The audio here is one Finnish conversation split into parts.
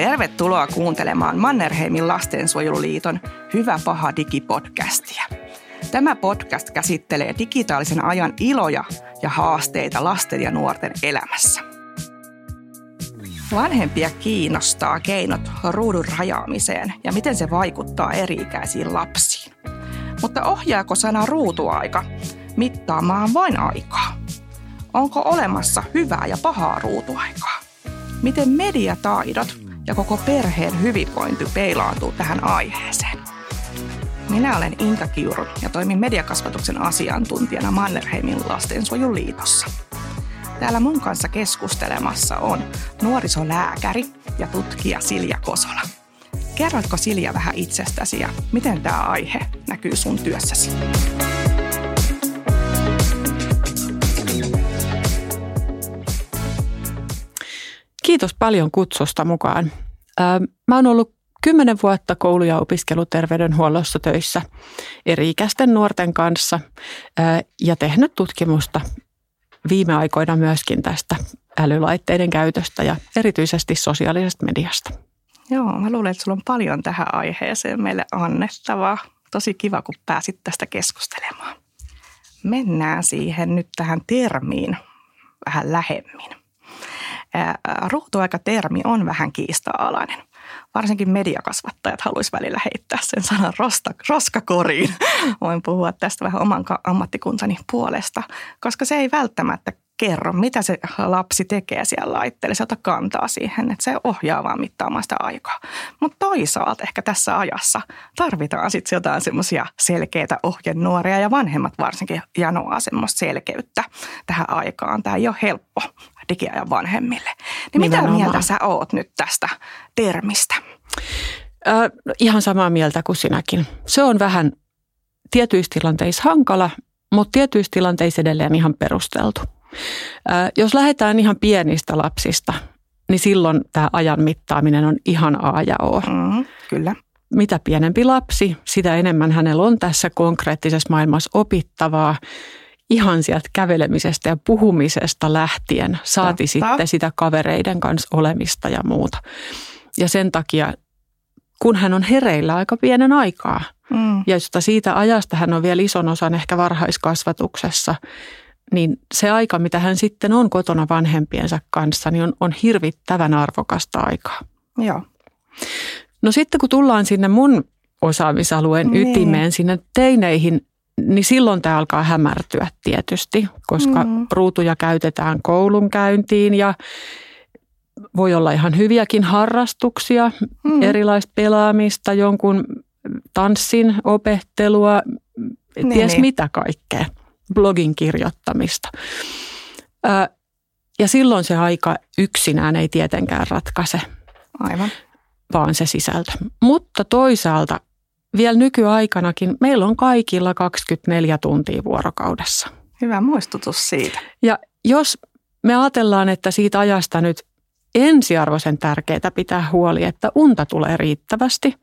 Tervetuloa kuuntelemaan Mannerheimin lastensuojeluliiton Hyvä paha digipodcastia. Tämä podcast käsittelee digitaalisen ajan iloja ja haasteita lasten ja nuorten elämässä. Vanhempia kiinnostaa keinot ruudun rajaamiseen ja miten se vaikuttaa eri-ikäisiin lapsiin. Mutta ohjaako sana ruutuaika mittaamaan vain aikaa? Onko olemassa hyvää ja pahaa ruutuaikaa? Miten mediataidot ja koko perheen hyvinvointi peilaantuu tähän aiheeseen? Minä olen Inka Kiuru ja toimin mediakasvatuksen asiantuntijana Mannerheimin lastensuojeluliitossa. Täällä mun kanssa keskustelemassa on nuorisolääkäri ja tutkija Silja Kosola. Kerrotko Silja vähän itsestäsi ja miten tämä aihe näkyy sun työssäsi? Kiitos paljon kutsusta mukaan. Mä oon ollut kymmenen vuotta koulu- ja opiskeluterveydenhuollossa töissä eri-ikäisten nuorten kanssa ja tehnyt tutkimusta viime aikoina myöskin tästä älylaitteiden käytöstä ja erityisesti sosiaalisesta mediasta. Joo, mä luulen, että sulla on paljon tähän aiheeseen meille annettavaa. Tosi kiva, kun pääsit tästä keskustelemaan. Mennään siihen nyt tähän termiin vähän lähemmin. Ruutuaika-termi on vähän kiista-alainen. Varsinkin mediakasvattajat haluaisivat välillä heittää sen sanan rosta, roskakoriin. Voin puhua tästä vähän oman ammattikuntani puolesta, koska se ei välttämättä kerro, mitä se lapsi tekee siellä laitteella. Se ota kantaa siihen, että se ohjaa vaan mittaamaan sitä aikaa. Mutta toisaalta ehkä tässä ajassa tarvitaan sitten jotain semmoisia selkeitä ohjenuoria ja vanhemmat varsinkin janoaa semmoista selkeyttä tähän aikaan. Tämä ei ole helppo digiajan vanhemmille. Niin mitä mieltä sä oot nyt tästä termistä? Äh, ihan samaa mieltä kuin sinäkin. Se on vähän tietyissä tilanteissa hankala, mutta tietyissä tilanteissa edelleen ihan perusteltu. Äh, jos lähdetään ihan pienistä lapsista, niin silloin tämä ajan mittaaminen on ihan A ja O. Mm, kyllä. Mitä pienempi lapsi, sitä enemmän hänellä on tässä konkreettisessa maailmassa opittavaa ihan sieltä kävelemisestä ja puhumisesta lähtien, saati Totta. sitten sitä kavereiden kanssa olemista ja muuta. Ja sen takia, kun hän on hereillä aika pienen aikaa, mm. ja josta siitä ajasta hän on vielä ison osan ehkä varhaiskasvatuksessa, niin se aika, mitä hän sitten on kotona vanhempiensa kanssa, niin on, on hirvittävän arvokasta aikaa. Joo. No sitten kun tullaan sinne mun osaamisalueen niin. ytimeen, sinne teineihin, niin silloin tämä alkaa hämärtyä tietysti, koska mm. ruutuja käytetään koulunkäyntiin ja voi olla ihan hyviäkin harrastuksia, mm. erilaista pelaamista, jonkun tanssin opettelua, niin, ties niin. mitä kaikkea, blogin kirjoittamista. ja silloin se aika yksinään ei tietenkään ratkaise. Aivan. Vaan se sisältö. Mutta toisaalta vielä nykyaikanakin meillä on kaikilla 24 tuntia vuorokaudessa. Hyvä muistutus siitä. Ja jos me ajatellaan, että siitä ajasta nyt ensiarvoisen tärkeää pitää huoli, että unta tulee riittävästi,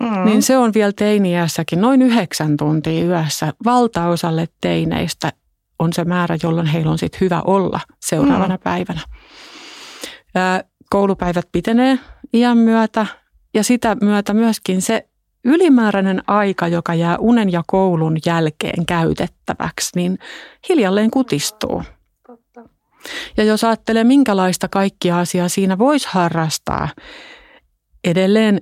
mm. niin se on vielä teiniässäkin noin yhdeksän tuntia yössä. Valtaosalle teineistä on se määrä, jolloin heillä on sitten hyvä olla seuraavana mm. päivänä. Koulupäivät pitenee iän myötä ja sitä myötä myöskin se ylimääräinen aika, joka jää unen ja koulun jälkeen käytettäväksi, niin hiljalleen kutistuu. Ja jos ajattelee, minkälaista kaikkia asiaa siinä voisi harrastaa, edelleen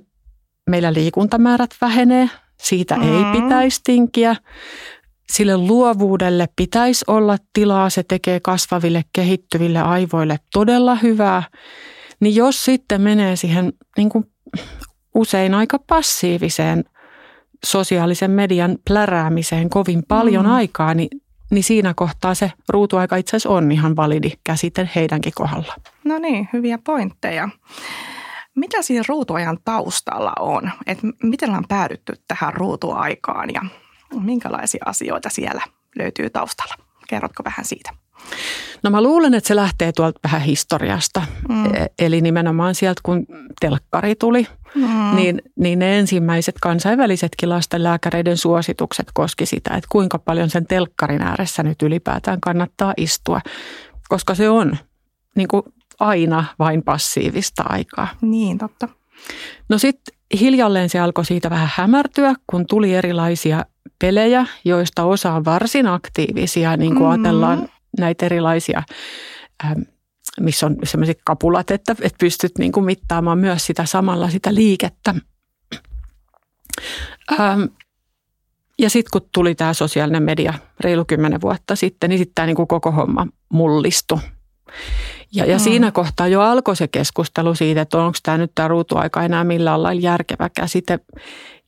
meillä liikuntamäärät vähenee, siitä mm-hmm. ei pitäisi tinkiä. Sille luovuudelle pitäisi olla tilaa, se tekee kasvaville, kehittyville aivoille todella hyvää. Niin jos sitten menee siihen niin kuin usein aika passiiviseen sosiaalisen median pläräämiseen kovin paljon mm. aikaa, niin, niin siinä kohtaa se ruutuaika itse asiassa on ihan validi käsite heidänkin kohdalla. No niin, hyviä pointteja. Mitä siinä ruutuajan taustalla on? Et miten ollaan päädytty tähän ruutuaikaan ja minkälaisia asioita siellä löytyy taustalla? Kerrotko vähän siitä? No mä luulen, että se lähtee tuolta vähän historiasta. Mm. E, eli nimenomaan sieltä, kun telkkari tuli, mm. niin, niin ne ensimmäiset kansainvälisetkin lastenlääkäreiden suositukset koski sitä, että kuinka paljon sen telkkarin ääressä nyt ylipäätään kannattaa istua. Koska se on niin kuin aina vain passiivista aikaa. Niin, totta. No sitten hiljalleen se alkoi siitä vähän hämärtyä, kun tuli erilaisia pelejä, joista osa on varsin aktiivisia, niin kuin mm-hmm. ajatellaan näitä erilaisia, ähm, missä on sellaiset kapulat, että, että pystyt niin kuin mittaamaan myös sitä samalla sitä liikettä. Ähm, ja sitten kun tuli tämä sosiaalinen media reilu kymmenen vuotta sitten, niin sitten tämä niin koko homma mullistui. Ja, ja mm. siinä kohtaa jo alkoi se keskustelu siitä, että onko tämä nyt tämä ruutuaika enää millään lailla järkevä käsite.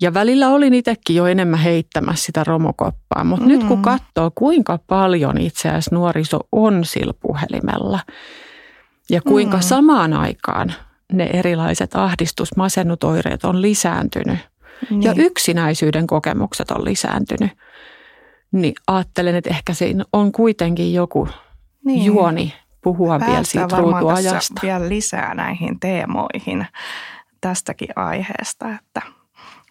Ja välillä olin itsekin jo enemmän heittämässä sitä romokoppaa, mutta mm. nyt kun katsoo, kuinka paljon itse asiassa nuoriso on sillä puhelimella ja kuinka mm. samaan aikaan ne erilaiset ahdistus, masennutoireet on lisääntynyt niin. ja yksinäisyyden kokemukset on lisääntynyt, niin ajattelen, että ehkä siinä on kuitenkin joku niin. juoni puhua vielä siitä ruutuajasta. vielä lisää näihin teemoihin tästäkin aiheesta, että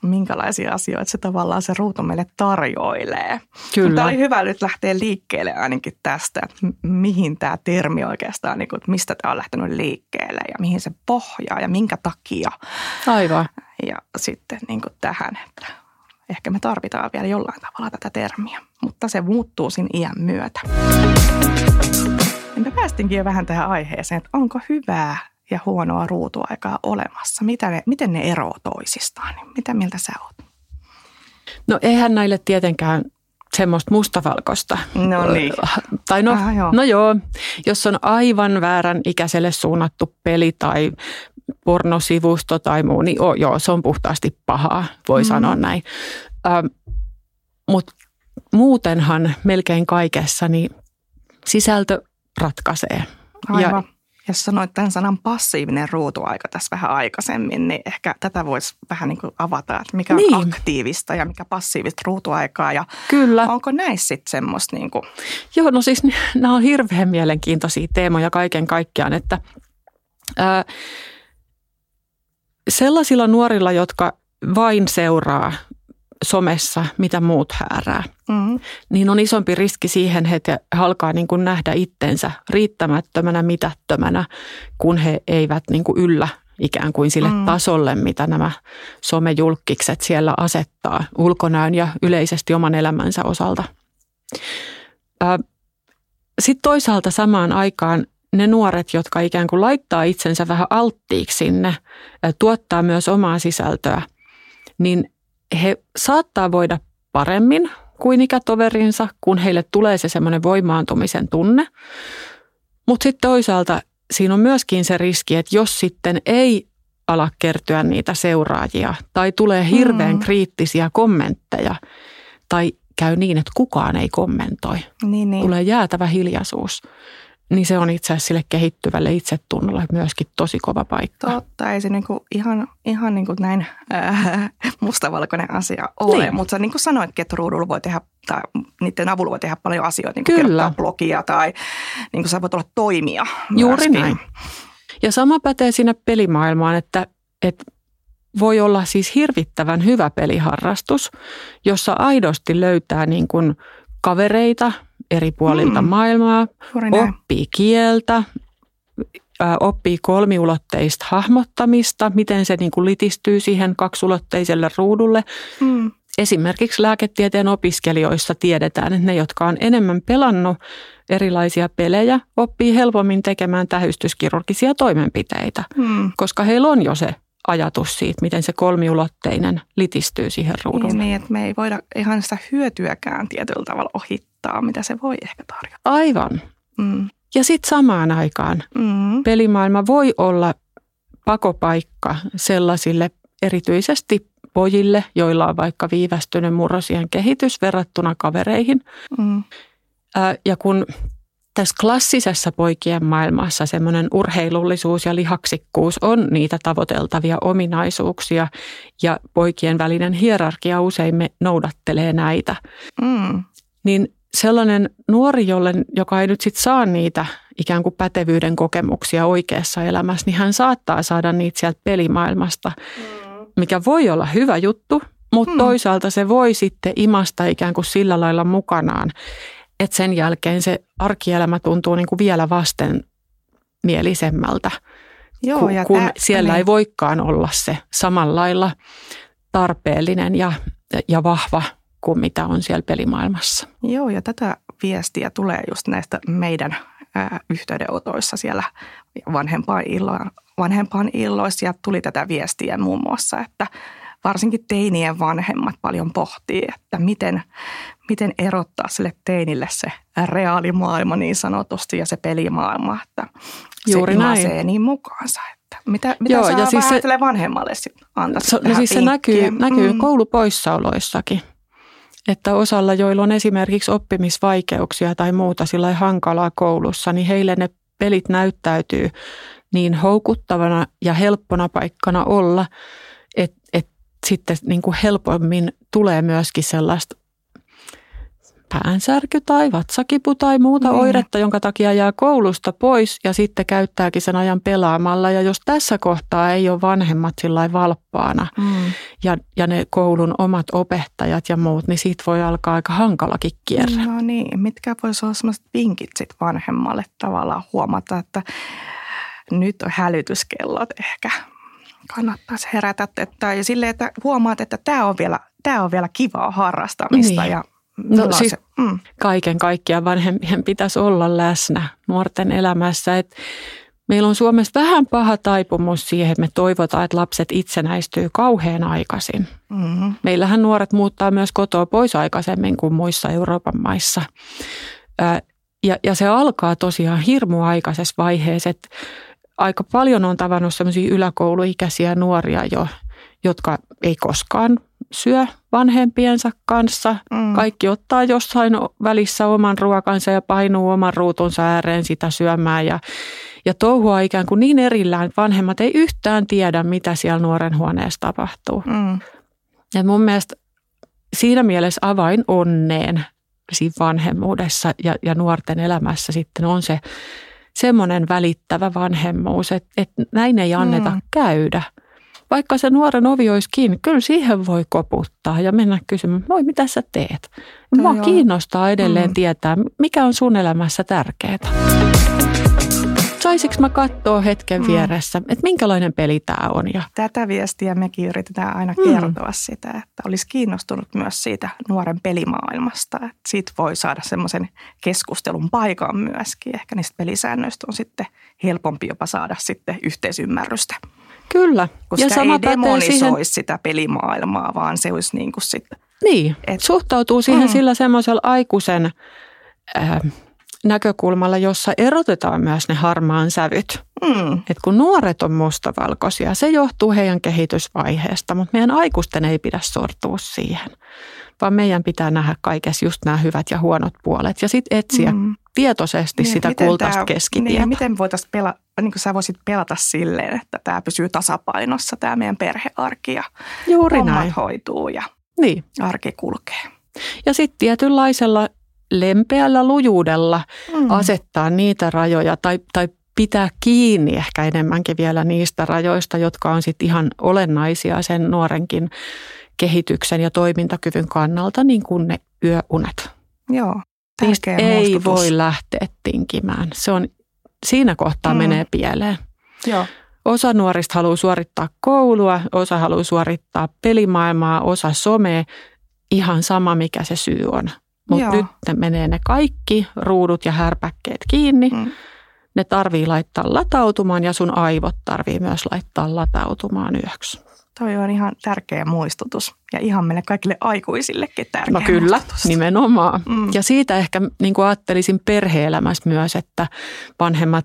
minkälaisia asioita se tavallaan se ruutu meille tarjoilee. Kyllä. Mutta oli hyvä nyt lähteä liikkeelle ainakin tästä, että mihin tämä termi oikeastaan, niin kuin, että mistä tämä on lähtenyt liikkeelle ja mihin se pohjaa ja minkä takia. Aivan. Ja sitten niin kuin tähän, että ehkä me tarvitaan vielä jollain tavalla tätä termiä, mutta se muuttuu siinä iän myötä. Me päästinkin jo vähän tähän aiheeseen, että onko hyvää ja huonoa ruutuaikaa olemassa? Mitä ne, miten ne eroavat toisistaan? Mitä mieltä sä oot? No eihän näille tietenkään semmoista mustavalkoista. No niin. Tai no, ah, joo. no joo, jos on aivan väärän ikäiselle suunnattu peli tai pornosivusto tai muu, niin oh, joo, se on puhtaasti pahaa, voi mm. sanoa näin. Ähm, Mutta muutenhan melkein kaikessa niin sisältö ratkaisee. Aivan. Ja, jos sanoit tämän sanan passiivinen ruutuaika tässä vähän aikaisemmin, niin ehkä tätä voisi vähän niin kuin avata, että mikä niin. on aktiivista ja mikä passiivista ruutuaikaa. Ja Kyllä. Onko näissä sitten semmoista niin kuin... Joo, no siis nämä on hirveän mielenkiintoisia teemoja kaiken kaikkiaan, että ää, sellaisilla nuorilla, jotka vain seuraa somessa, mitä muut häärää, mm. niin on isompi riski siihen, että he alkaa niin kuin nähdä itsensä riittämättömänä, mitättömänä, kun he eivät niin kuin yllä ikään kuin sille mm. tasolle, mitä nämä somejulkkikset siellä asettaa ulkonäön ja yleisesti oman elämänsä osalta. Sitten toisaalta samaan aikaan ne nuoret, jotka ikään kuin laittaa itsensä vähän alttiiksi sinne, tuottaa myös omaa sisältöä, niin he saattaa voida paremmin kuin ikätoverinsa, kun heille tulee se semmoinen voimaantumisen tunne. Mutta sitten toisaalta siinä on myöskin se riski, että jos sitten ei ala kertyä niitä seuraajia tai tulee hirveän mm. kriittisiä kommentteja tai käy niin, että kukaan ei kommentoi. Niin, niin. Tulee jäätävä hiljaisuus niin se on itse asiassa sille kehittyvälle itsetunnolle myöskin tosi kova paikka. Totta, ei se niinku ihan, ihan niinku näin äh, mustavalkoinen asia ole, niin. mutta sä niin kuin sanoitkin, että ruudulla voi tehdä, tai niiden avulla voi tehdä paljon asioita, niin kuin Kyllä. blogia tai niin kuin sä voit olla toimija Juuri myöskin. näin. Ja sama pätee sinne pelimaailmaan, että, että voi olla siis hirvittävän hyvä peliharrastus, jossa aidosti löytää niin kuin kavereita, eri puolilta mm. maailmaa, oppii kieltä, oppii kolmiulotteista hahmottamista, miten se niin kuin litistyy siihen kaksulotteiselle ruudulle. Mm. Esimerkiksi lääketieteen opiskelijoissa tiedetään, että ne, jotka on enemmän pelannut erilaisia pelejä, oppii helpommin tekemään tähystyskirurgisia toimenpiteitä, mm. koska heillä on jo se ajatus siitä, miten se kolmiulotteinen litistyy siihen ruudulle. Niin, niin, että me ei voida ihan sitä hyötyäkään tietyllä tavalla ohittaa, mitä se voi ehkä tarjota. Aivan. Mm. Ja sitten samaan aikaan mm. pelimaailma voi olla pakopaikka sellaisille erityisesti pojille, joilla on vaikka viivästynyt murrosien kehitys verrattuna kavereihin. Mm. Ja kun tässä klassisessa poikien maailmassa semmoinen urheilullisuus ja lihaksikkuus on niitä tavoiteltavia ominaisuuksia ja poikien välinen hierarkia usein me noudattelee näitä. Mm. Niin sellainen nuori, jolle, joka ei nyt sit saa niitä ikään kuin pätevyyden kokemuksia oikeassa elämässä, niin hän saattaa saada niitä sieltä pelimaailmasta, mm. mikä voi olla hyvä juttu, mutta mm. toisaalta se voi sitten imasta ikään kuin sillä lailla mukanaan, että sen jälkeen se arkielämä tuntuu niin kuin vielä vasten mielisemältä, Joo, kun, ja kun tää- siellä niin. ei voikaan olla se samalla lailla tarpeellinen ja, ja vahva kuin mitä on siellä pelimaailmassa. Joo, ja tätä viestiä tulee just näistä meidän ää, yhteydenotoissa siellä vanhempaan, illo, vanhempaan illoissa. Ja tuli tätä viestiä muun muassa, että varsinkin teinien vanhemmat paljon pohtii, että miten, miten erottaa sille teinille se reaalimaailma niin sanotusti ja se pelimaailma, että Juuri se näin. niin mukaansa. Että mitä mitä Joo, ja siis se- vanhemmalle antaa Se, no siis se näkyy, näkyy mm. koulupoissaoloissakin. Että osalla, joilla on esimerkiksi oppimisvaikeuksia tai muuta sillä hankalaa koulussa, niin heille ne pelit näyttäytyy niin houkuttavana ja helppona paikkana olla, sitten niin kuin helpommin tulee myöskin sellaista päänsärky tai vatsakipu tai muuta Niin. oiretta, jonka takia jää koulusta pois ja sitten käyttääkin sen ajan pelaamalla. Ja jos tässä kohtaa ei ole vanhemmat sillä valppaana, Mm. ja, ja ne koulun omat opettajat ja muut, niin siitä voi alkaa aika hankalakin kierre. No niin, mitkä voisi olla sellaiset vinkit sit vanhemmalle tavallaan huomata, että nyt on hälytyskellot ehkä. Kannattaisi herätä, että, ja silleen, että huomaat, että tämä on vielä, tämä on vielä kivaa harrastamista. Niin. Ja No siis- se, mm, Kaiken kaikkiaan vanhempien pitäisi olla läsnä nuorten elämässä. Et meillä on Suomessa vähän paha taipumus siihen, että me toivotaan, että lapset itsenäistyy kauhean aikaisin. mm, Meillähän nuoret muuttaa myös kotoa pois aikaisemmin kuin muissa Euroopan maissa. Ja, ja se alkaa tosiaan hirmu aikaisessa vaiheessa, että aika paljon on tavannut sellaisia yläkouluikäisiä nuoria jo, jotka ei koskaan syö vanhempiensa kanssa. mm, Kaikki ottaa jossain välissä oman ruokansa ja painuu oman ruutunsa ääreen sitä syömään ja, ja touhua ikään kuin niin erillään, että vanhemmat ei yhtään tiedä, mitä siellä nuoren huoneessa tapahtuu. mm, Ja mun mielestä siinä mielessä avain onneen siinä vanhemmuudessa ja, ja nuorten elämässä sitten on se semmoinen välittävä vanhemmuus, että, että näin ei anneta Mm. käydä. Vaikka se nuoren ovi olisi kiinni, kyllä siihen voi koputtaa ja mennä kysymään, moi mitä sä teet? Mua Toi kiinnostaa edelleen Mm. tietää, mikä on sun elämässä tärkeää. Saisinko mä katsoa hetken Mm. vieressä, että minkälainen peli tämä on ja tätä viestiä mekin yritetään aina Mm. kertoa sitä, että olisi kiinnostunut myös siitä nuoren pelimaailmasta. Että siitä voi saada semmoisen keskustelun paikan myöskin. Ehkä niistä pelisäännöistä on sitten helpompi jopa saada sitten yhteisymmärrystä. Kyllä. Kun ja sama ei demonisoisi siihen, sitä pelimaailmaa, vaan se olisi niin kuin sitten, niin, et- suhtautuu siihen Mm. sillä semmoisella aikuisen äh, näkökulmalla, jossa erotetaan myös ne harmaan sävyt. mm, Et kun nuoret on mustavalkoisia, se johtuu heidän kehitysvaiheesta, mutta meidän aikuisten ei pidä sortua siihen, vaan meidän pitää nähdä kaikessa just nämä hyvät ja huonot puolet ja sitten etsiä mm. tietoisesti Niin, sitä kultaista tää- keskitietä. Niin, miten voitaisiin pelata, niin kuin sä voisit pelata silleen, että tämä pysyy tasapainossa, tämä meidän perhearki ja Juuri hommat näin. hoituu ja Niin. arki kulkee. Ja sitten tietynlaisella lempeällä lujuudella Mm. asettaa niitä rajoja tai, tai pitää kiinni ehkä enemmänkin vielä niistä rajoista, jotka on sitten ihan olennaisia sen nuorenkin kehityksen ja toimintakyvyn kannalta, niin kuin ne yöunet. Joo, Niistä ei muistutus. voi lähteä tinkimään. Se on, siinä kohtaa mm. menee pieleen. Joo, Osa nuorista haluaa suorittaa koulua, osa haluaa suorittaa pelimaailmaa, osa somea. Ihan sama, mikä se syy on. Mutta nyt ne menee ne kaikki ruudut ja härpäkkeet kiinni. Mm. Ne tarvii laittaa latautumaan ja sun aivot tarvii myös laittaa latautumaan yöksi. toi on ihan tärkeä muistutus ja ihan meille kaikille aikuisillekin tärkeä No kyllä, muistutus. nimenomaan. Mm. Ja siitä ehkä niin kuin ajattelisin perhe-elämässä myös, että vanhemmat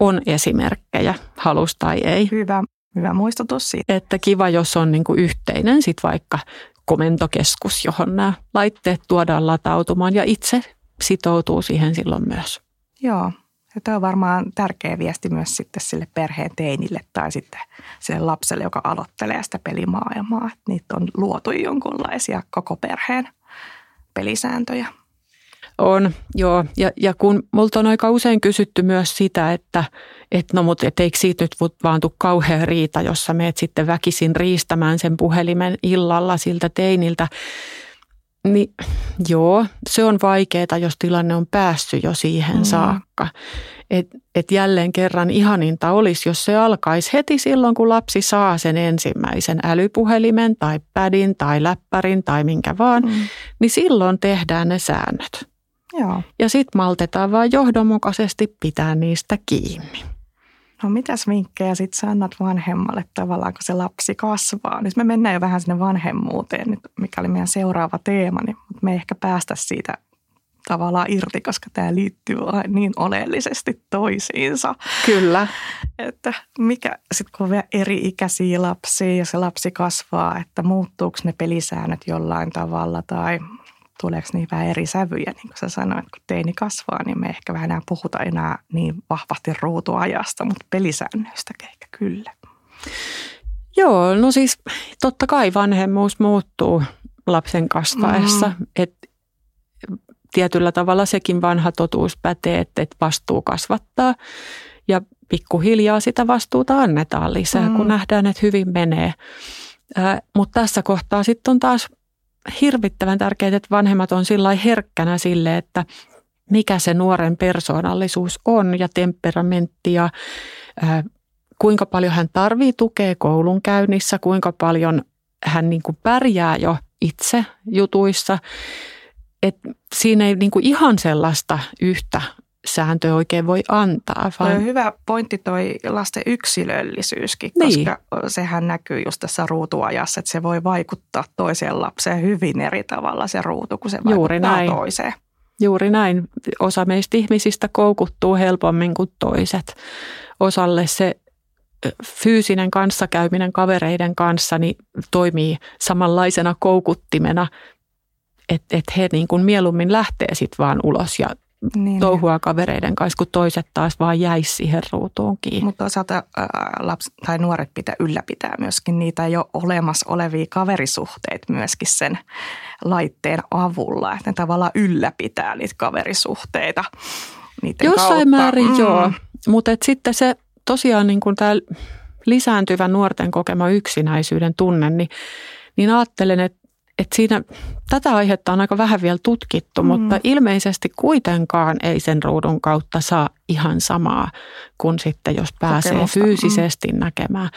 on esimerkkejä, halus tai ei. Hyvä, hyvä muistutus siitä. Että kiva, jos on niin kuin yhteinen sit vaikka komentokeskus, johon nämä laitteet tuodaan latautumaan ja itse sitoutuu siihen silloin myös. Joo, ja tämä on varmaan tärkeä viesti myös sitten sille perheen teinille tai sitten sille lapselle, joka aloittelee sitä pelimaailmaa. Että niitä on luotu jonkunlaisia koko perheen pelisääntöjä. On, joo. Ja, ja kun multa on aika usein kysytty myös sitä, että et no mutta et eikö siitä nyt vaan tule kauhean riita, jossa meet sitten väkisin riistämään sen puhelimen illalla siltä teiniltä, Niin joo, se on vaikeaa, jos tilanne on päässyt jo siihen mm. saakka. Et, et jälleen kerran ihaninta olisi, jos se alkaisi heti silloin, kun lapsi saa sen ensimmäisen älypuhelimen tai pädin tai läppärin tai minkä vaan, mm. niin silloin tehdään ne säännöt. Joo. Ja sitten maltetaan vaan johdonmukaisesti pitää niistä kiinni. No mitäs vinkkejä sitten sä annat vanhemmalle tavallaan, kun se lapsi kasvaa? Nyt me mennään jo vähän sinne vanhemmuuteen, nyt, mikä oli meidän seuraava teema, niin, mutta me ei ehkä päästä siitä tavallaan irti, koska tämä liittyy niin oleellisesti toisiinsa. Kyllä. Että mikä sitten kun on vielä eri-ikäisiä lapsia ja se lapsi kasvaa, että muuttuuko ne pelisäännöt jollain tavalla tai tuleeko niin vähän eri sävyjä, niin kuin sä sanoit, kun teini kasvaa, niin me ehkä vähän enää puhuta enää niin vahvasti ruutuajasta, mutta pelisäännöistä ehkä kyllä. Joo, no siis totta kai vanhemmuus muuttuu lapsen kasvaessa, mm. että tietyllä tavalla sekin vanha totuus pätee, että, että vastuu kasvattaa ja pikkuhiljaa sitä vastuuta annetaan lisää, mm. kun nähdään, että hyvin menee. Mutta tässä kohtaa sitten on taas hirvittävän tärkeää, että vanhemmat on sillä herkkänä sille, että mikä se nuoren persoonallisuus on ja temperamentti ja ää, kuinka paljon hän tarvii tukea koulunkäynnissä, kuinka paljon hän niin kuin pärjää jo itse jutuissa. Et siinä ei niin kuin ihan sellaista yhtä sääntö oikein voi antaa. Vaan... Toi on hyvä pointti toi lasten yksilöllisyyskin, niin. koska sehän näkyy just tässä ruutuajassa, että se voi vaikuttaa toiseen lapseen hyvin eri tavalla se ruutu, kun se Juuri vaikuttaa näin. toiseen. Juuri näin. Osa meistä ihmisistä koukuttuu helpommin kuin toiset. Osalle se fyysinen kanssakäyminen kavereiden kanssa niin toimii samanlaisena koukuttimena, että et he niin kuin mieluummin lähtee sitten vaan ulos ja niin. touhua kavereiden kanssa, kun toiset taas vaan jäisi siihen ruutuun kiinni. Mutta osalta lapsi tai nuoret pitää ylläpitää myöskin niitä jo olemassa olevia kaverisuhteita myöskin sen laitteen avulla. Että ne tavallaan ylläpitää niitä kaverisuhteita niiden Jossain kautta. määrin mm. joo, mutta sitten se tosiaan niin tämä lisääntyvä nuorten kokema yksinäisyyden tunne, niin, niin ajattelen, että että siinä tätä aihetta on aika vähän vielä tutkittu, mm. mutta ilmeisesti kuitenkaan ei sen ruudun kautta saa ihan samaa kuin sitten, jos pääsee Kokemusta. fyysisesti mm. näkemään.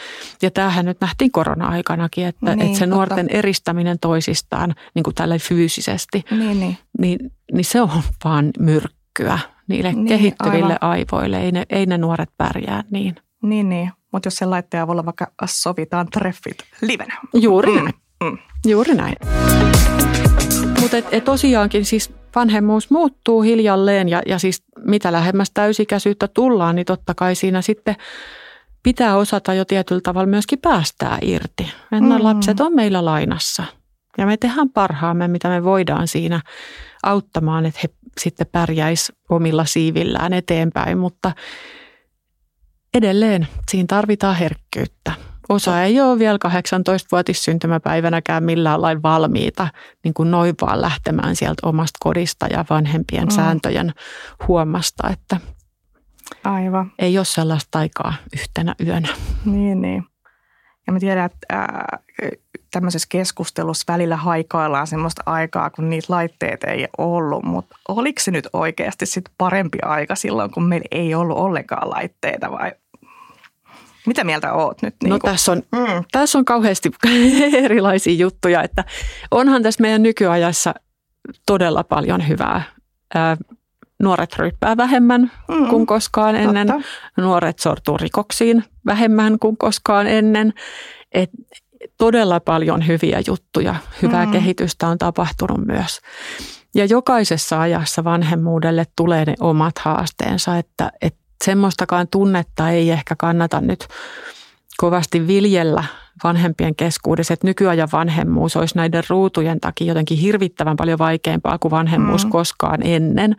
Ja tämähän nyt nähtiin korona-aikanakin, että, niin, että se nuorten totta. eristäminen toisistaan niin kuin tällä fyysisesti, niin, niin. Niin, niin se on vaan myrkkyä niille niin, kehittyville aivan. aivoille. Ei ne, ei ne nuoret pärjää niin. Niin, niin. Mutta jos sen laitteen avulla vaikka sovitaan treffit livenä. Juuri mm. näin. Mm. Juuri näin. Mutta et, et tosiaankin siis vanhemmuus muuttuu hiljalleen ja, ja siis mitä lähemmäs täysikäisyyttä tullaan, niin totta kai siinä sitten pitää osata jo tietyllä tavalla myöskin päästää irti. Nämä mm. lapset on meillä lainassa ja me tehdään parhaamme, mitä me voidaan siinä auttamaan, että he sitten pärjäis omilla siivillään eteenpäin, mutta edelleen siinä tarvitaan herkkyyttä. Osa ei ole vielä 18-vuotissyntymäpäivänäkään millään lailla valmiita niin kuin noin vaan lähtemään sieltä omasta kodista ja vanhempien mm. sääntöjen huomasta, että Aivan. ei ole sellaista aikaa yhtenä yönä. Niin, niin. Ja mä tiedän, että ää, tämmöisessä keskustelussa välillä haikaillaan semmoista aikaa, kun niitä laitteita ei ollut, mutta oliko se nyt oikeasti sit parempi aika silloin, kun meillä ei ollut ollenkaan laitteita vai mitä mieltä oot nyt? Niin no kuin? tässä on, mm. tässä on kauheasti erilaisia juttuja, että onhan tässä meidän nykyajassa todella paljon hyvää. Ää, nuoret ryppää vähemmän mm. kuin koskaan ennen. Totta. Nuoret sortuu rikoksiin vähemmän kuin koskaan ennen. Et todella paljon hyviä juttuja, hyvää mm. kehitystä on tapahtunut myös. Ja jokaisessa ajassa vanhemmuudelle tulee ne omat haasteensa, että, että semmoistakaan tunnetta ei ehkä kannata nyt kovasti viljellä vanhempien keskuudessa, että nykyajan vanhemmuus olisi näiden ruutujen takia jotenkin hirvittävän paljon vaikeampaa kuin vanhemmuus mm. koskaan ennen.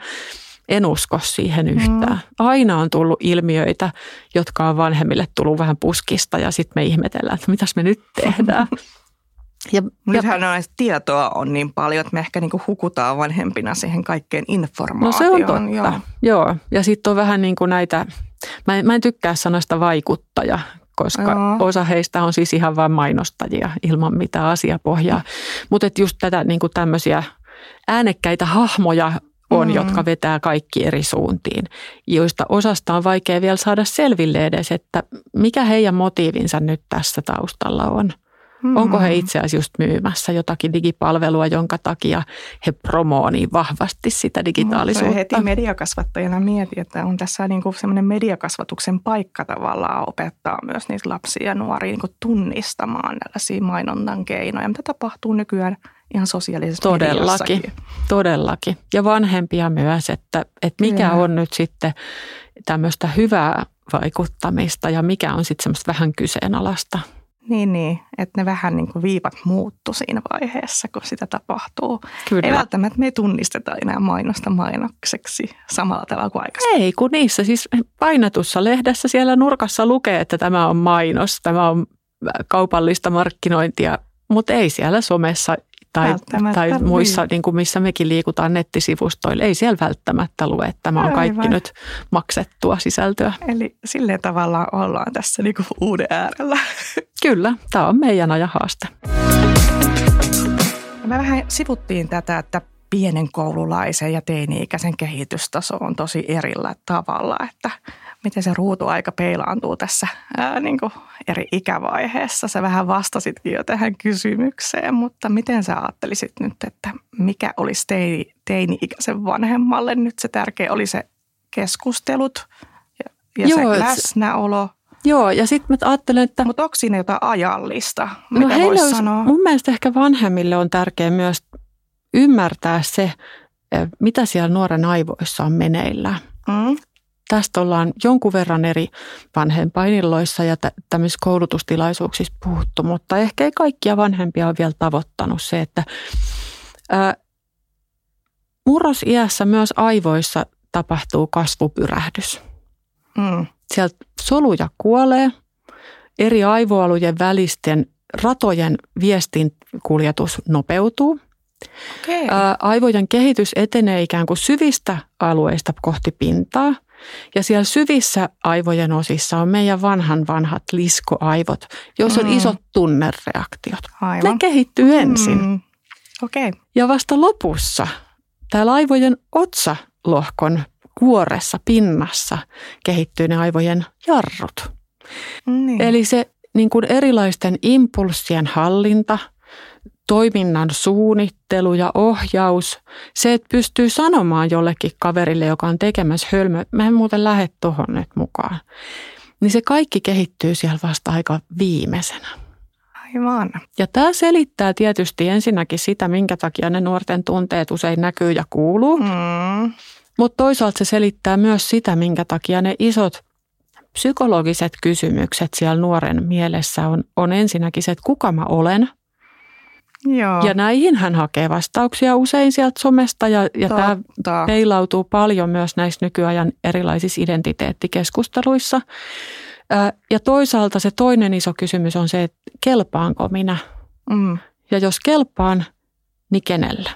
En usko siihen yhtään. Mm. Aina on tullut ilmiöitä, jotka on vanhemmille tullut vähän puskista ja sitten me ihmetellään, että mitäs me nyt tehdään. Ja, Nythän ja, tietoa on niin paljon, että me ehkä niinku hukutaan vanhempina siihen kaikkeen informaatioon. No se on totta, joo. joo. Ja sitten on vähän niin kuin näitä, mä en, mä en tykkää sanoista vaikuttaja, koska joo. osa heistä on siis ihan vain mainostajia ilman mitään asiapohjaa. Mutta just tätä niin kuin tämmöisiä äänekkäitä hahmoja on, Mm. jotka vetää kaikki eri suuntiin, joista osasta on vaikea vielä saada selville edes, että mikä heidän motiivinsa nyt tässä taustalla on. Mm. Onko he itse asiassa just myymässä jotakin digipalvelua, jonka takia he promoo niin vahvasti sitä Mutta digitaalisuutta? heti mediakasvattajana mietin, että on tässä niin kuin semmoinen mediakasvatuksen paikka tavallaan opettaa myös niitä lapsia ja nuoria niin kuin tunnistamaan tällaisia mainonnan keinoja, mitä tapahtuu nykyään ihan sosiaalisessa Todellakin, mediassakin. todellakin. Ja vanhempia myös, että, että mikä Kyllä. on nyt sitten tämmöistä hyvää vaikuttamista ja mikä on sitten semmoista vähän kyseenalaista. Niin, niin, että ne vähän niin kuin viivat muuttu siinä vaiheessa, kun sitä tapahtuu. Kyllä. Ei välttämättä me ei tunnisteta enää mainosta mainokseksi samalla tavalla kuin aikaisemmin. Ei, kun niissä siis painatussa lehdessä siellä nurkassa lukee, että tämä on mainos, tämä on kaupallista markkinointia, mutta ei siellä somessa tai, tai lue. muissa, niin kuin missä mekin liikutaan nettisivustoilla. Ei siellä välttämättä lue, että tämä on kaikki Aivan. nyt maksettua sisältöä. Eli silleen tavallaan ollaan tässä niin kuin uuden äärellä. Kyllä, tämä on meidän ajan haaste. Me vähän sivuttiin tätä, että pienen koululaisen ja teini-ikäisen kehitystaso on tosi erillä tavalla, että miten se ruutuaika peilaantuu tässä ää, niin kuin eri ikävaiheessa. Sä vähän vastasitkin jo tähän kysymykseen, mutta miten sä ajattelisit nyt, että mikä olisi teini, teini-ikäisen vanhemmalle nyt se tärkeä, oli se keskustelut ja, ja Joo, se läsnäolo, Joo, ja sitten mä ajattelen, että mutta onko siinä jotain ajallista, no mitä voisi olisi, sanoa? mun mielestä ehkä vanhemmille on tärkeää myös ymmärtää se, eh, mitä siellä nuoren aivoissa on meneillään. Mm? Tästä ollaan jonkun verran eri vanhempainilloissa ja tä- tämmöisissä koulutustilaisuuksissa puhuttu, mutta ehkä ei kaikkia vanhempia ole vielä tavoittanut se, että ää, murrosiässä myös aivoissa tapahtuu kasvupyrähdys. Mm. Sieltä soluja kuolee, eri aivoalujen välisten ratojen viestinkuljetus nopeutuu. Okay. Aivojen kehitys etenee ikään kuin syvistä alueista kohti pintaa. Ja siellä syvissä aivojen osissa on meidän vanhan vanhat liskoaivot, joissa on Mm. isot tunnereaktiot. Ne Aivan. kehittyy ensin. Mm. Okay. Ja vasta lopussa täällä aivojen otsalohkon kuoressa, pinnassa kehittyy ne aivojen jarrut. Niin. Eli se niin kuin erilaisten impulssien hallinta, toiminnan suunnittelu ja ohjaus, se, että pystyy sanomaan jollekin kaverille, joka on tekemässä hölmö, mä en muuten lähde tuohon nyt mukaan, niin se kaikki kehittyy siellä vasta aika viimeisenä. Aivan. Ja tämä selittää tietysti ensinnäkin sitä, minkä takia ne nuorten tunteet usein näkyy ja kuuluu, Mm. mutta toisaalta se selittää myös sitä, minkä takia ne isot psykologiset kysymykset siellä nuoren mielessä on, on ensinnäkin se, että kuka mä olen. Joo. Ja näihin hän hakee vastauksia usein sieltä somesta ja, ja tämä peilautuu paljon myös näissä nykyajan erilaisissa identiteettikeskusteluissa. Ja toisaalta se toinen iso kysymys on se, että kelpaanko minä? Mm. Ja jos kelpaan, niin kenelle?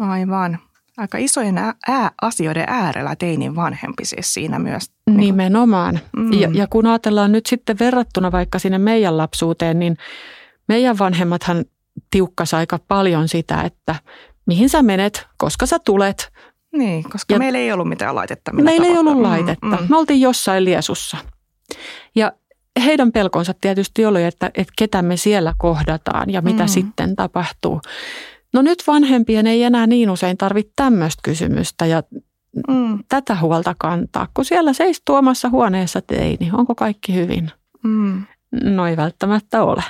Aivan. Aika isojen ää- asioiden äärellä teinin vanhempi siis siinä myös. niin kuin- Nimenomaan. Mm. Ja, ja kun ajatellaan nyt sitten verrattuna vaikka sinne meidän lapsuuteen, niin meidän vanhemmathan tiukkas aika paljon sitä, että mihin sä menet, koska sä tulet. Niin, koska Ja- meillä ei ollut mitään laitetta. Meillä ei tavata. ollut Mm, laitetta. mm. Me oltiin jossain liesussa. Ja heidän pelkonsa tietysti oli, että, että ketä me siellä kohdataan ja mitä Mm. sitten tapahtuu. No nyt vanhempien ei enää niin usein tarvitse tämmöistä kysymystä ja Mm, tätä huolta kantaa, kun siellä seistuu omassa huoneessa teini. Onko kaikki hyvin? mm. No ei välttämättä ole,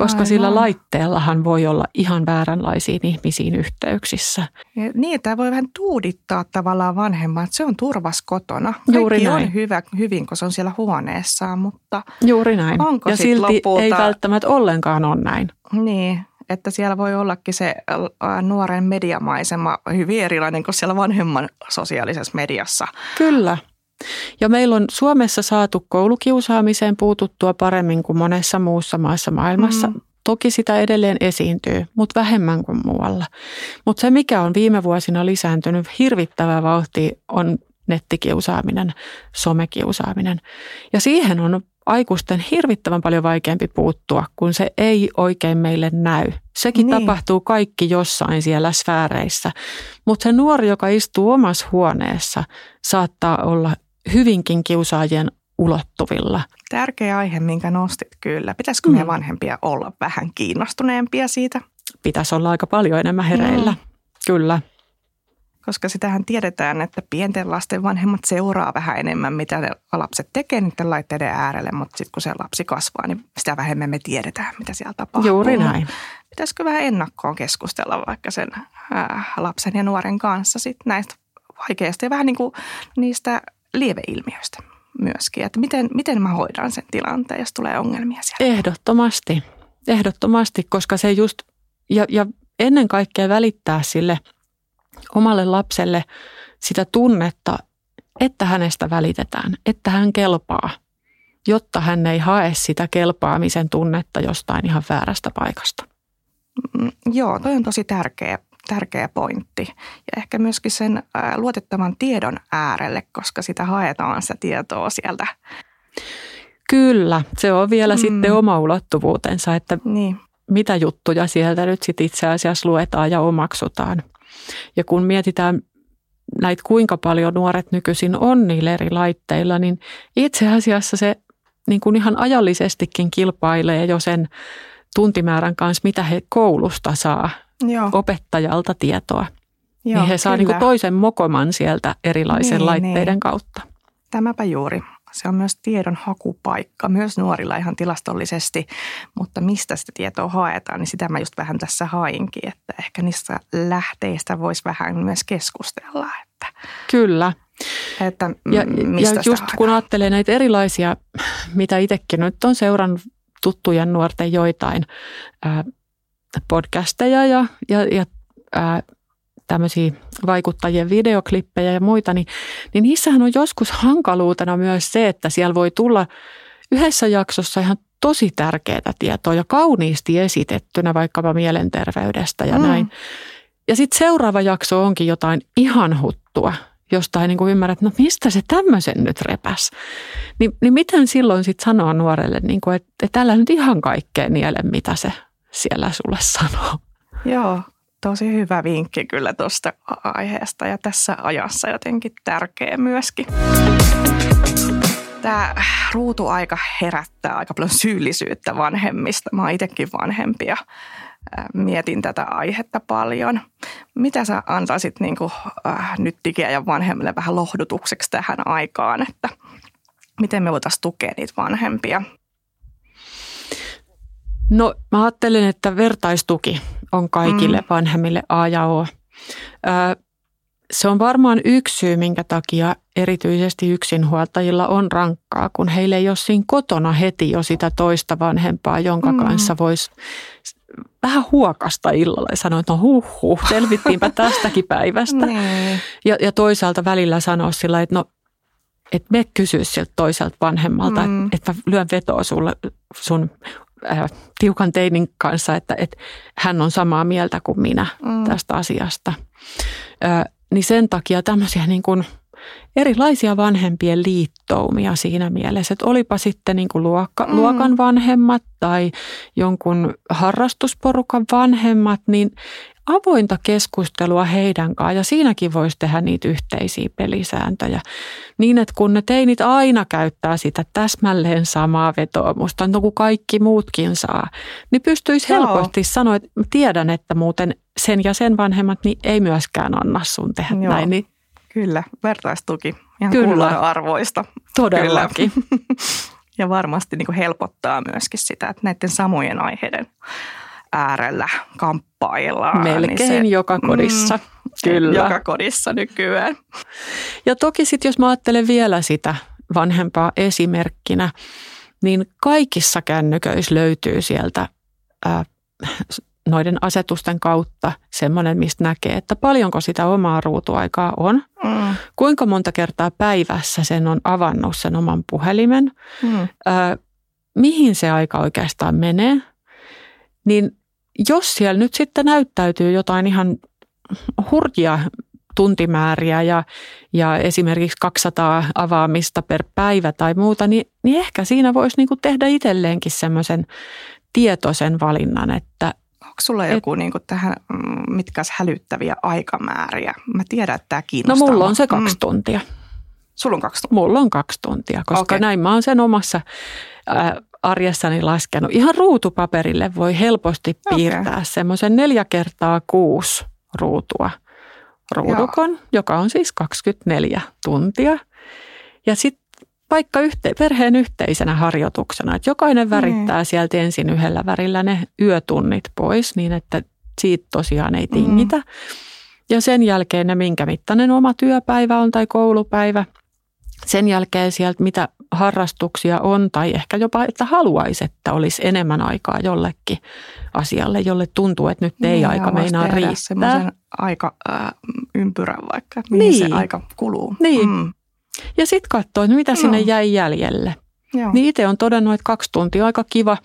koska Aivan. sillä laitteellahan voi olla ihan vääränlaisiin ihmisiin yhteyksissä. Ja Niin, tämä voi vähän tuudittaa tavallaan vanhemmat. Se on turvas kotona. Juuri Kaikki näin. on hyvä, hyvin, kun se on siellä huoneessaan, mutta Juuri näin. Onko ja silti lopulta- ei välttämättä ollenkaan ole näin. niin, että siellä voi ollakin se ä, nuoren mediamaisema hyvin erilainen kuin siellä vanhemman sosiaalisessa mediassa. Kyllä. Ja meillä on Suomessa saatu koulukiusaamiseen puututtua paremmin kuin monessa muussa maassa maailmassa. Mm. Toki sitä edelleen esiintyy, mutta vähemmän kuin muualla. Mutta se, mikä on viime vuosina lisääntynyt hirvittävää vauhtia, on nettikiusaaminen, somekiusaaminen. Ja siihen on aikuisten hirvittävän paljon vaikeampi puuttua, kun se ei oikein meille näy. Sekin niin. tapahtuu kaikki jossain siellä sfääreissä. Mutta se nuori, joka istuu omassa huoneessa, saattaa olla hyvinkin kiusaajien ulottuvilla. Tärkeä aihe, minkä nostit kyllä. Pitäisikö mm. meidän vanhempia olla vähän kiinnostuneempia siitä? Pitäisi olla aika paljon enemmän hereillä, mm. kyllä koska sitähän tiedetään, että pienten lasten vanhemmat seuraa vähän enemmän, mitä ne lapset tekee niiden laitteiden äärelle, mutta sitten kun se lapsi kasvaa, niin sitä vähemmän me tiedetään, mitä siellä tapahtuu. Juuri näin. Pitäisikö vähän ennakkoon keskustella vaikka sen äh, lapsen ja nuoren kanssa sit näistä vaikeista ja vähän niin kuin niistä lieveilmiöistä myöskin, että miten, miten mä hoidan sen tilanteen, jos tulee ongelmia siellä. Ehdottomasti, ehdottomasti, koska se just, ja, ja ennen kaikkea välittää sille – omalle lapselle sitä tunnetta, että hänestä välitetään, että hän kelpaa, jotta hän ei hae sitä kelpaamisen tunnetta jostain ihan väärästä paikasta. Mm, joo, toi on tosi tärkeä, tärkeä pointti. Ja ehkä myöskin sen luotettavan tiedon äärelle, koska sitä haetaan sitä tietoa sieltä. Kyllä, se on vielä mm. sitten oma ulottuvuutensa, että niin. mitä juttuja sieltä nyt sitten itse asiassa luetaan ja omaksutaan. Ja kun mietitään näitä kuinka paljon nuoret nykyisin on niillä eri laitteilla, niin itse asiassa se niin kuin ihan ajallisestikin kilpailee jo sen tuntimäärän kanssa, mitä he koulusta saa Joo. opettajalta tietoa. Joo, niin he saa niin kuin toisen mokoman sieltä erilaisen niin, laitteiden niin. kautta. Tämäpä juuri. Se on myös tiedon hakupaikka, myös nuorilla ihan tilastollisesti, mutta mistä sitä tietoa haetaan, niin sitä mä just vähän tässä hainkin, että ehkä niistä lähteistä voisi vähän myös keskustella. Että, Kyllä. Että ja, mistä ja just kun ajattelee näitä erilaisia, mitä itsekin nyt on seurannut tuttujen nuorten joitain podcasteja ja, ja, ja ää, tämmöisiä vaikuttajien videoklippejä ja muita, niin, niin niissähän on joskus hankaluutena myös se, että siellä voi tulla yhdessä jaksossa ihan tosi tärkeää tietoa ja kauniisti esitettynä vaikkapa mielenterveydestä ja mm. näin. Ja sitten seuraava jakso onkin jotain ihan huttua, josta ei niin kuin ymmärrä, että no mistä se tämmöisen nyt repäs. Ni, niin miten silloin sitten sanoa nuorelle, niin kuin, että, että älä nyt ihan kaikkea niele, mitä se siellä sulle sanoo. Joo, tosi hyvä vinkki kyllä tuosta aiheesta ja tässä ajassa jotenkin tärkeä myöskin. Tämä ruutuaika herättää aika paljon syyllisyyttä vanhemmista. Mä oon itsekin vanhempi ja mietin tätä aihetta paljon. Mitä sä antaisit niin kuin, äh, nyt ja vanhemmille vähän lohdutukseksi tähän aikaan, että miten me voitaisiin tukea niitä vanhempia? No mä ajattelen, että vertaistuki on kaikille mm. vanhemmille A ja O. Se on varmaan yksi syy, minkä takia erityisesti yksinhuoltajilla on rankkaa, kun heillä ei ole siinä kotona heti jo sitä toista vanhempaa, jonka mm. kanssa voisi vähän huokasta illalla ja sanoa, että no huh, huh selvittiinpä tästäkin päivästä. Niin. ja, ja toisaalta välillä sanoa sillä, että no että me kysyä sieltä toiselta vanhemmalta, mm. että, että mä lyön vetoa sulle sun äh, tiukan teinin kanssa, että, että hän on samaa mieltä kuin minä mm. tästä asiasta. Äh, niin sen takia tämmöisiä niin kuin erilaisia vanhempien liittoumia siinä mielessä, että olipa sitten niin kuin luokka, mm. luokan vanhemmat tai jonkun harrastusporukan vanhemmat, niin avointa keskustelua heidän kanssaan ja siinäkin voisi tehdä niitä yhteisiä pelisääntöjä. Niin, että kun ne teinit aina käyttää sitä täsmälleen samaa vetoomusta, no kuin kaikki muutkin saa, niin pystyisi helposti sanoa, että tiedän, että muuten sen ja sen vanhemmat niin ei myöskään anna sun tehdä Joo. näin. Niin Kyllä, vertaistuki ihan Kyllä. arvoista. Todellakin. Kyllä. ja varmasti niin helpottaa myöskin sitä, että näiden samojen aiheiden äärellä kamppaillaan. Niin Melkein niin se, joka kodissa. Mm, Kyllä. Joka kodissa nykyään. Ja toki sitten jos mä ajattelen vielä sitä vanhempaa esimerkkinä, niin kaikissa kännyköissä löytyy sieltä ää, noiden asetusten kautta semmoinen, mistä näkee, että paljonko sitä omaa ruutuaikaa on, mm. kuinka monta kertaa päivässä sen on avannut sen oman puhelimen, mm. ää, mihin se aika oikeastaan menee, niin jos siellä nyt sitten näyttäytyy jotain ihan hurjia tuntimääriä ja, ja esimerkiksi 200 avaamista per päivä tai muuta, niin, niin ehkä siinä voisi niin kuin tehdä itselleenkin semmoisen tietoisen valinnan, että Onko sulla joku et, niin kuin tähän, mm, mitkä hälyttäviä aikamääriä? Mä tiedän, että tämä kiinnostaa. No mulla on se kaksi mm. tuntia. Sulla on kaksi tuntia? Mulla on kaksi tuntia, koska okay. näin mä oon sen omassa arjessani laskenut. Ihan ruutupaperille voi helposti piirtää okay. semmoisen neljä kertaa kuusi ruutua ruudukon, Joo. joka on siis 24 tuntia. Ja sitten vaikka yhte, perheen yhteisenä harjoituksena, että jokainen värittää mm. sieltä ensin yhdellä värillä ne yötunnit pois niin, että siitä tosiaan ei tingitä. Mm. Ja sen jälkeen ne minkä mittainen oma työpäivä on tai koulupäivä – sen jälkeen sieltä, mitä harrastuksia on tai ehkä jopa, että haluaisi, että olisi enemmän aikaa jollekin asialle, jolle tuntuu, että nyt ei niin, aika meinaa riittää. semmoisen aika äh, ympyrän vaikka, mihin niin. se aika kuluu. Niin. Mm. Ja sitten katsoo, että mitä no. sinne jäi jäljelle. Joo. Niin itse on todennut, että kaksi tuntia aika kiva.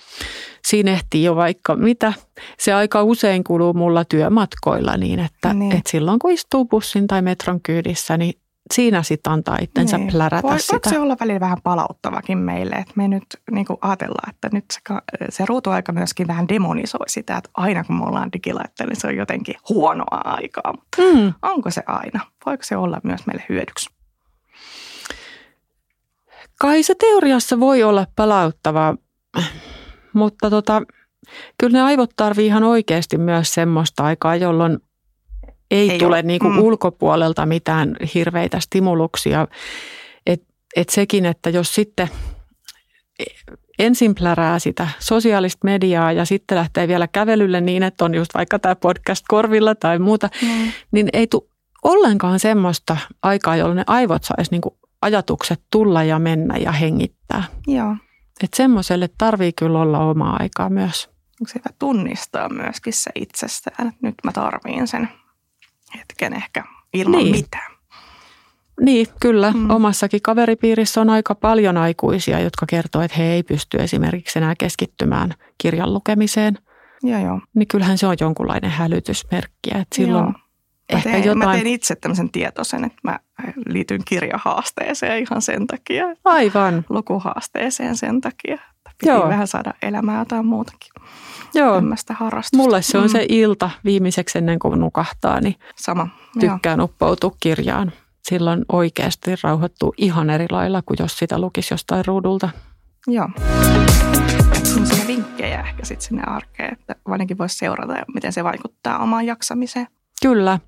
Siinä ehtii jo vaikka mitä. Se aika usein kuluu mulla työmatkoilla niin, että, niin. että silloin kun istuu bussin tai metron kyydissä, niin siinä sitten antaa itsensä niin. plärätä Voi, sitä. Voiko se olla välillä vähän palauttavakin meille, että me nyt niin ajatellaan, että nyt se, se ruutuaika myöskin vähän demonisoi sitä, että aina kun me ollaan digilaitteella, niin se on jotenkin huonoa aikaa. Mutta mm. onko se aina? Voiko se olla myös meille hyödyksi? Kai se teoriassa voi olla palauttavaa, mutta tota, kyllä ne aivot tarvii ihan oikeasti myös semmoista aikaa, jolloin ei, ei tule niin kuin mm. ulkopuolelta mitään hirveitä stimuluksia. Et, et sekin, että jos sitten ensin plärää sitä sosiaalista mediaa ja sitten lähtee vielä kävelylle niin, että on just vaikka tämä podcast korvilla tai muuta, mm. niin ei tule ollenkaan semmoista aikaa, jolloin ne aivot saisi niin ajatukset tulla ja mennä ja hengittää. Joo. Että semmoiselle tarvii kyllä olla omaa aikaa myös. Onko se hyvä tunnistaa myöskin se itsestään, että nyt mä tarviin sen hetken ehkä ilman niin. mitään. Niin, kyllä. Mm. Omassakin kaveripiirissä on aika paljon aikuisia, jotka kertoo, että he ei pysty esimerkiksi enää keskittymään kirjan lukemiseen. Ja joo. Niin kyllähän se on jonkunlainen hälytysmerkki. Että silloin joo. Ehkä mä, tein, jotain... mä tein itse tämmöisen tietoisen, että mä liityn kirjahaasteeseen ihan sen takia. Aivan. Lukuhaasteeseen sen takia. Piti Joo. vähän saada elämää jotain muutakin. Joo. harrastusta. Mulle se on mm. se ilta viimeiseksi ennen kuin nukahtaa, niin Sama. tykkään Joo. uppoutua kirjaan. Silloin oikeasti rauhoittuu ihan eri lailla kuin jos sitä lukisi jostain ruudulta. Joo. Sellaisia vinkkejä ehkä sitten sinne arkeen, että ainakin voisi seurata, miten se vaikuttaa omaan jaksamiseen. Kyllä.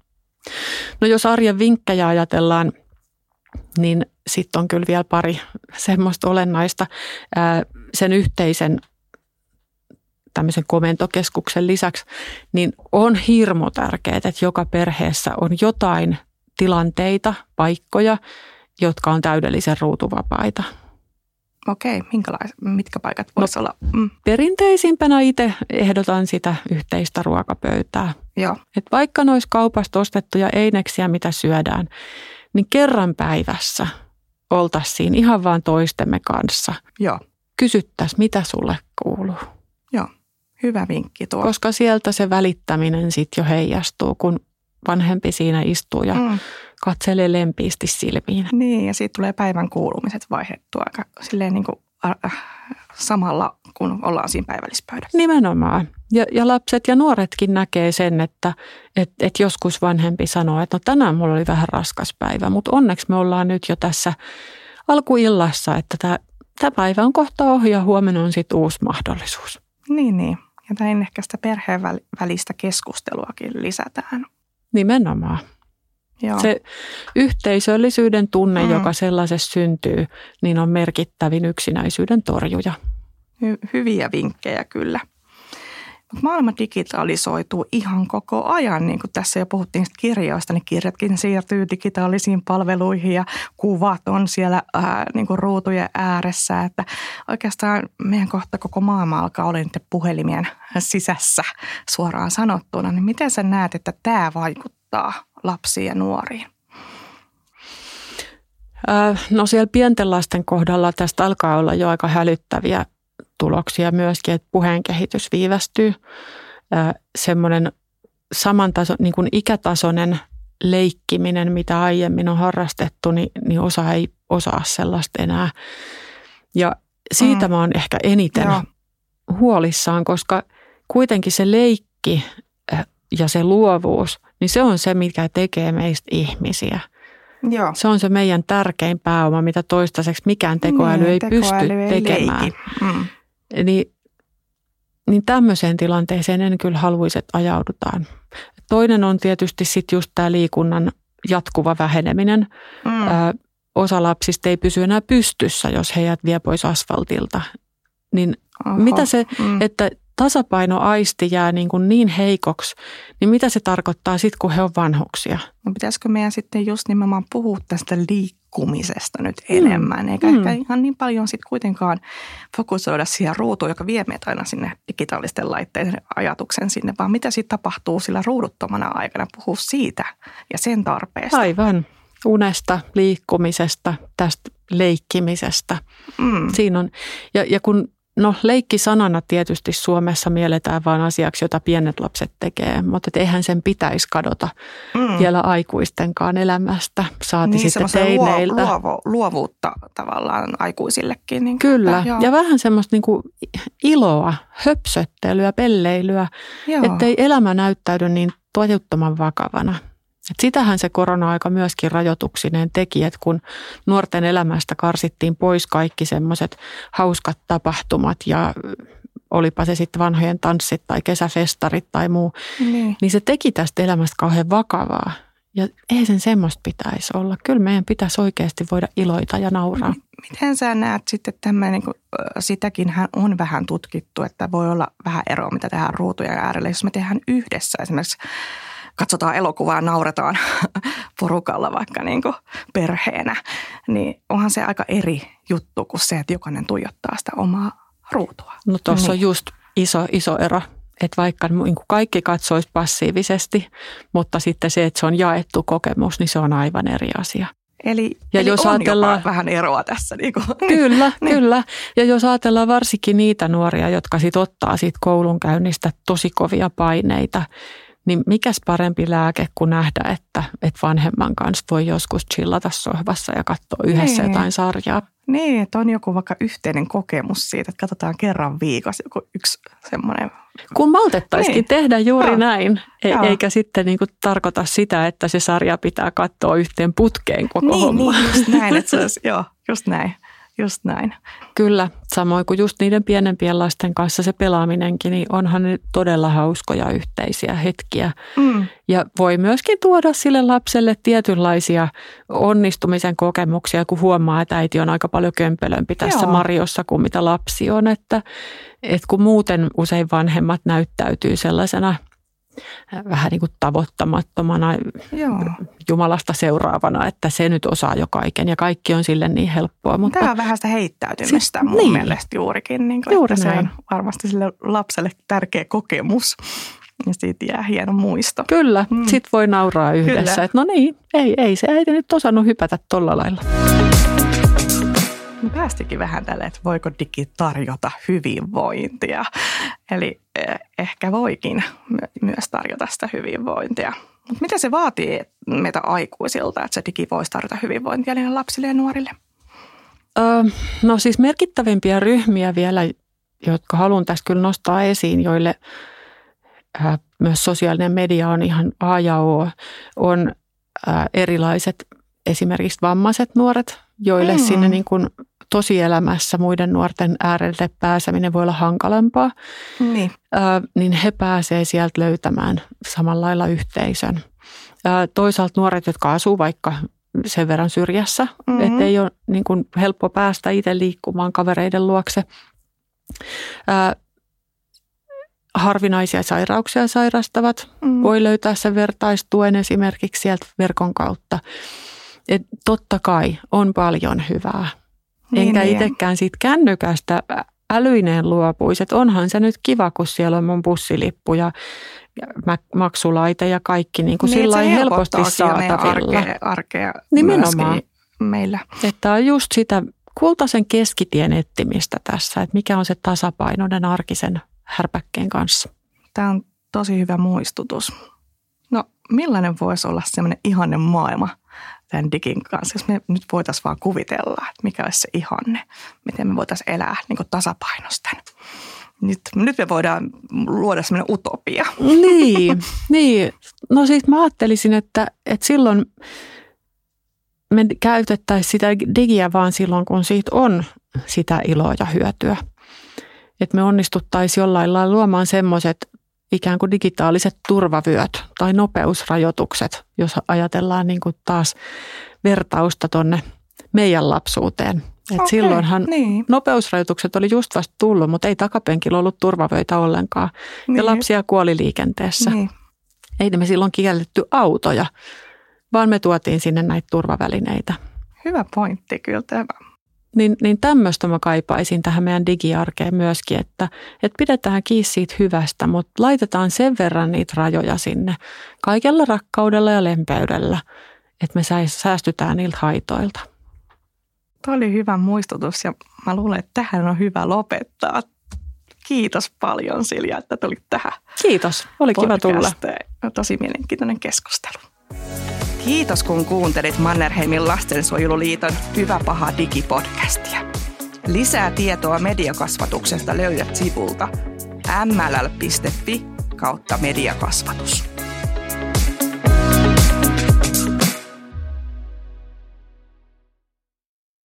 No jos arjen vinkkejä ajatellaan, niin sitten on kyllä vielä pari semmoista olennaista. Sen yhteisen tämmöisen komentokeskuksen lisäksi, niin on hirmu tärkeää, että joka perheessä on jotain tilanteita, paikkoja, jotka on täydellisen ruutuvapaita. Okei, minkälais, mitkä paikat voisi no, olla? Mm. Perinteisimpänä itse ehdotan sitä yhteistä ruokapöytää. Joo. Et vaikka nois kaupasta ostettuja eineksiä, mitä syödään, niin kerran päivässä oltaisiin ihan vaan toistemme kanssa. Joo. Kysyttäisiin, mitä sulle kuuluu. Joo, hyvä vinkki tuo. Koska sieltä se välittäminen sitten jo heijastuu, kun vanhempi siinä istuu ja mm. katselee lempiisti silmiin. Niin, ja siitä tulee päivän kuulumiset vaihdettua aika silleen niin kuin, äh, samalla, kun ollaan siinä päivällispöydässä. Nimenomaan. Ja, ja lapset ja nuoretkin näkee sen, että et, et joskus vanhempi sanoo, että no tänään mulla oli vähän raskas päivä, mutta onneksi me ollaan nyt jo tässä alkuillassa, että tämä päivä on kohta ohi ja huomenna on sitten uusi mahdollisuus. Niin, niin. Ja näin ehkä sitä perheen välistä keskusteluakin lisätään. Nimenomaan. Joo. Se yhteisöllisyyden tunne, mm. joka sellaisessa syntyy, niin on merkittävin yksinäisyyden torjuja. Hy- hyviä vinkkejä kyllä. Maailma digitalisoituu ihan koko ajan, niin kuin tässä jo puhuttiin kirjoista, niin kirjatkin siirtyy digitaalisiin palveluihin ja kuvat on siellä ää, niin kuin ruutujen ääressä. Että oikeastaan meidän kohta koko maailma alkaa olla niiden puhelimien sisässä suoraan sanottuna. Niin miten sä näet, että tämä vaikuttaa lapsiin ja nuoriin? No siellä pienten lasten kohdalla tästä alkaa olla jo aika hälyttäviä tuloksia myöskin, että puheen kehitys viivästyy. Semmoinen saman taso, niin kuin ikätasoinen leikkiminen, mitä aiemmin on harrastettu, niin, niin osa ei osaa sellaista enää. Ja siitä mm. mä oon ehkä eniten Joo. huolissaan, koska kuitenkin se leikki ja se luovuus, niin se on se, mikä tekee meistä ihmisiä. Joo. Se on se meidän tärkein pääoma, mitä toistaiseksi mikään tekoäly niin, ei tekoäly pysty ei tekemään. Mm. Niin, niin tämmöiseen tilanteeseen en kyllä haluaisi, että ajaudutaan. Toinen on tietysti sitten just tämä liikunnan jatkuva väheneminen. Mm. Ö, osa lapsista ei pysy enää pystyssä, jos heidät vie pois asfaltilta. Niin Oho. mitä se, mm. että tasapainoaisti jää niin, kuin niin heikoksi, niin mitä se tarkoittaa sitten, kun he on vanhuksia? No pitäisikö meidän sitten just nimenomaan puhua tästä liikkumisesta nyt mm. enemmän, eikä mm. ehkä ihan niin paljon sitten kuitenkaan fokusoida siihen ruutuun, joka vie meitä aina sinne digitaalisten laitteiden ajatuksen sinne, vaan mitä sitten tapahtuu sillä ruuduttomana aikana, puhua siitä ja sen tarpeesta. Aivan, unesta, liikkumisesta, tästä leikkimisestä. Mm. Siinä on, ja, ja kun No leikki sanana tietysti Suomessa mielletään vain asiaksi, jota pienet lapset tekee, mutta eihän sen pitäisi kadota mm. vielä aikuistenkaan elämästä, saati niin, sitten teineiltä. Luovo, luovuutta tavallaan aikuisillekin. Niin Kyllä, että, ja vähän semmoista niin kuin iloa, höpsöttelyä, pelleilyä, ettei elämä näyttäydy niin toivottoman vakavana. Et sitähän se korona-aika myöskin rajoituksineen teki, että kun nuorten elämästä karsittiin pois kaikki semmoiset hauskat tapahtumat ja olipa se sitten vanhojen tanssit tai kesäfestarit tai muu, niin. niin se teki tästä elämästä kauhean vakavaa. Ja ei sen semmoista pitäisi olla. Kyllä meidän pitäisi oikeasti voida iloita ja nauraa. Miten sä näet sitten tämmöinen, niin sitäkin on vähän tutkittu, että voi olla vähän eroa, mitä tehdään ruutujen äärellä. Jos me tehdään yhdessä esimerkiksi katsotaan elokuvaa ja nauretaan porukalla vaikka niin kuin perheenä, niin onhan se aika eri juttu kuin se, että jokainen tuijottaa sitä omaa ruutua. No tuossa niin. on just iso, iso ero, että vaikka niin kaikki katsoisi passiivisesti, mutta sitten se, että se on jaettu kokemus, niin se on aivan eri asia. Eli, ja eli jos on ajatellaan, vähän eroa tässä. Niin kuin. Kyllä, niin. kyllä. Ja jos ajatellaan varsinkin niitä nuoria, jotka sit ottaa siitä koulunkäynnistä tosi kovia paineita, niin mikäs parempi lääke kuin nähdä, että, että vanhemman kanssa voi joskus chillata sohvassa ja katsoa yhdessä niin. jotain sarjaa. Niin, että on joku vaikka yhteinen kokemus siitä, että katsotaan kerran viikossa joku yksi semmoinen. Kun maltettaisikin niin. tehdä juuri Joo. näin, e- eikä sitten niin kuin tarkoita sitä, että se sarja pitää katsoa yhteen putkeen koko niin, homma. Niin, just näin, että se olisi, joo, just näin. Just näin. Kyllä, samoin kuin just niiden pienempien lasten kanssa se pelaaminenkin, niin onhan ne todella hauskoja yhteisiä hetkiä. Mm. Ja voi myöskin tuoda sille lapselle tietynlaisia onnistumisen kokemuksia, kun huomaa, että äiti on aika paljon kömpelömpi tässä Joo. Marjossa kuin mitä lapsi on. Että, että kun muuten usein vanhemmat näyttäytyy sellaisena vähän niin kuin tavoittamattomana Joo. Jumalasta seuraavana, että se nyt osaa jo kaiken ja kaikki on sille niin helppoa. Mutta Tämä on vähän sitä heittäytymistä mun niin. mielestä juurikin. Niin kuin, Juuri että näin. se on varmasti sille lapselle tärkeä kokemus. Ja siitä jää hieno muisto. Kyllä, mm. sit voi nauraa yhdessä. Että no niin, ei, ei se äiti nyt osannut hypätä tolla lailla. Päästikin vähän tälle, että voiko digi tarjota hyvinvointia. Eli eh, ehkä voikin myös tarjota sitä hyvinvointia. Mutta mitä se vaatii meitä aikuisilta, että se digi voisi tarjota hyvinvointia niille lapsille ja nuorille? Öö, no siis merkittävimpiä ryhmiä vielä, jotka haluan tässä kyllä nostaa esiin, joille äh, myös sosiaalinen media on ihan A ja O, on äh, erilaiset esimerkiksi vammaiset nuoret, joille mm. sinne niin kuin tosielämässä muiden nuorten äärelle pääseminen voi olla hankalampaa, niin, äh, niin he pääsee sieltä löytämään samalla lailla yhteisön. Äh, toisaalta nuoret, jotka asuu vaikka sen verran syrjässä, mm-hmm. että ei ole niin kuin helppo päästä itse liikkumaan kavereiden luokse. Äh, harvinaisia sairauksia sairastavat mm. voi löytää sen vertaistuen esimerkiksi sieltä verkon kautta. Et totta kai on paljon hyvää niin, Enkä niin. itsekään siitä kännykästä älyineen luopuisi. Että onhan se nyt kiva, kun siellä on mun bussilippu ja maksulaite ja kaikki niin kuin niin, sillä helposti saatavilla. Arkea, arkea Nimenomaan. meillä. Että on just sitä kultaisen keskitien etsimistä tässä, että mikä on se tasapainoinen arkisen härpäkkeen kanssa. Tämä on tosi hyvä muistutus. No millainen voisi olla semmoinen ihanne maailma tämän digin kanssa, jos me nyt voitaisiin vaan kuvitella, että mikä olisi se ihanne, miten me voitaisiin elää niin kuin tasapainosten. Nyt, nyt me voidaan luoda semmoinen utopia. Niin, niin. no siis mä ajattelisin, että, että silloin me käytettäisiin sitä digiä vaan silloin, kun siitä on sitä iloa ja hyötyä. Että me onnistuttaisiin jollain lailla luomaan semmoiset ikään kuin digitaaliset turvavyöt tai nopeusrajoitukset, jos ajatellaan niin kuin taas vertausta tuonne meidän lapsuuteen. Et okay, silloinhan niin. nopeusrajoitukset oli just vasta tullut, mutta ei takapenkillä ollut turvavöitä ollenkaan. Niin. Ja lapsia kuoli liikenteessä. Niin. Ei me silloin kielletty autoja, vaan me tuotiin sinne näitä turvavälineitä. Hyvä pointti kyllä tämä. Niin, niin tämmöistä mä kaipaisin tähän meidän digiarkeen myöskin, että, että pidetään kiinni siitä hyvästä, mutta laitetaan sen verran niitä rajoja sinne kaikella rakkaudella ja lempeydellä, että me säästytään niiltä haitoilta. Tuo oli hyvä muistutus ja mä luulen, että tähän on hyvä lopettaa. Kiitos paljon Silja, että tulit tähän. Kiitos, oli kiva tulla. Tosi mielenkiintoinen keskustelu. Kiitos kun kuuntelit Mannerheimin lastensuojeluliiton Hyvä paha digipodcastia. Lisää tietoa mediakasvatuksesta löydät sivulta mll.fi kautta mediakasvatus.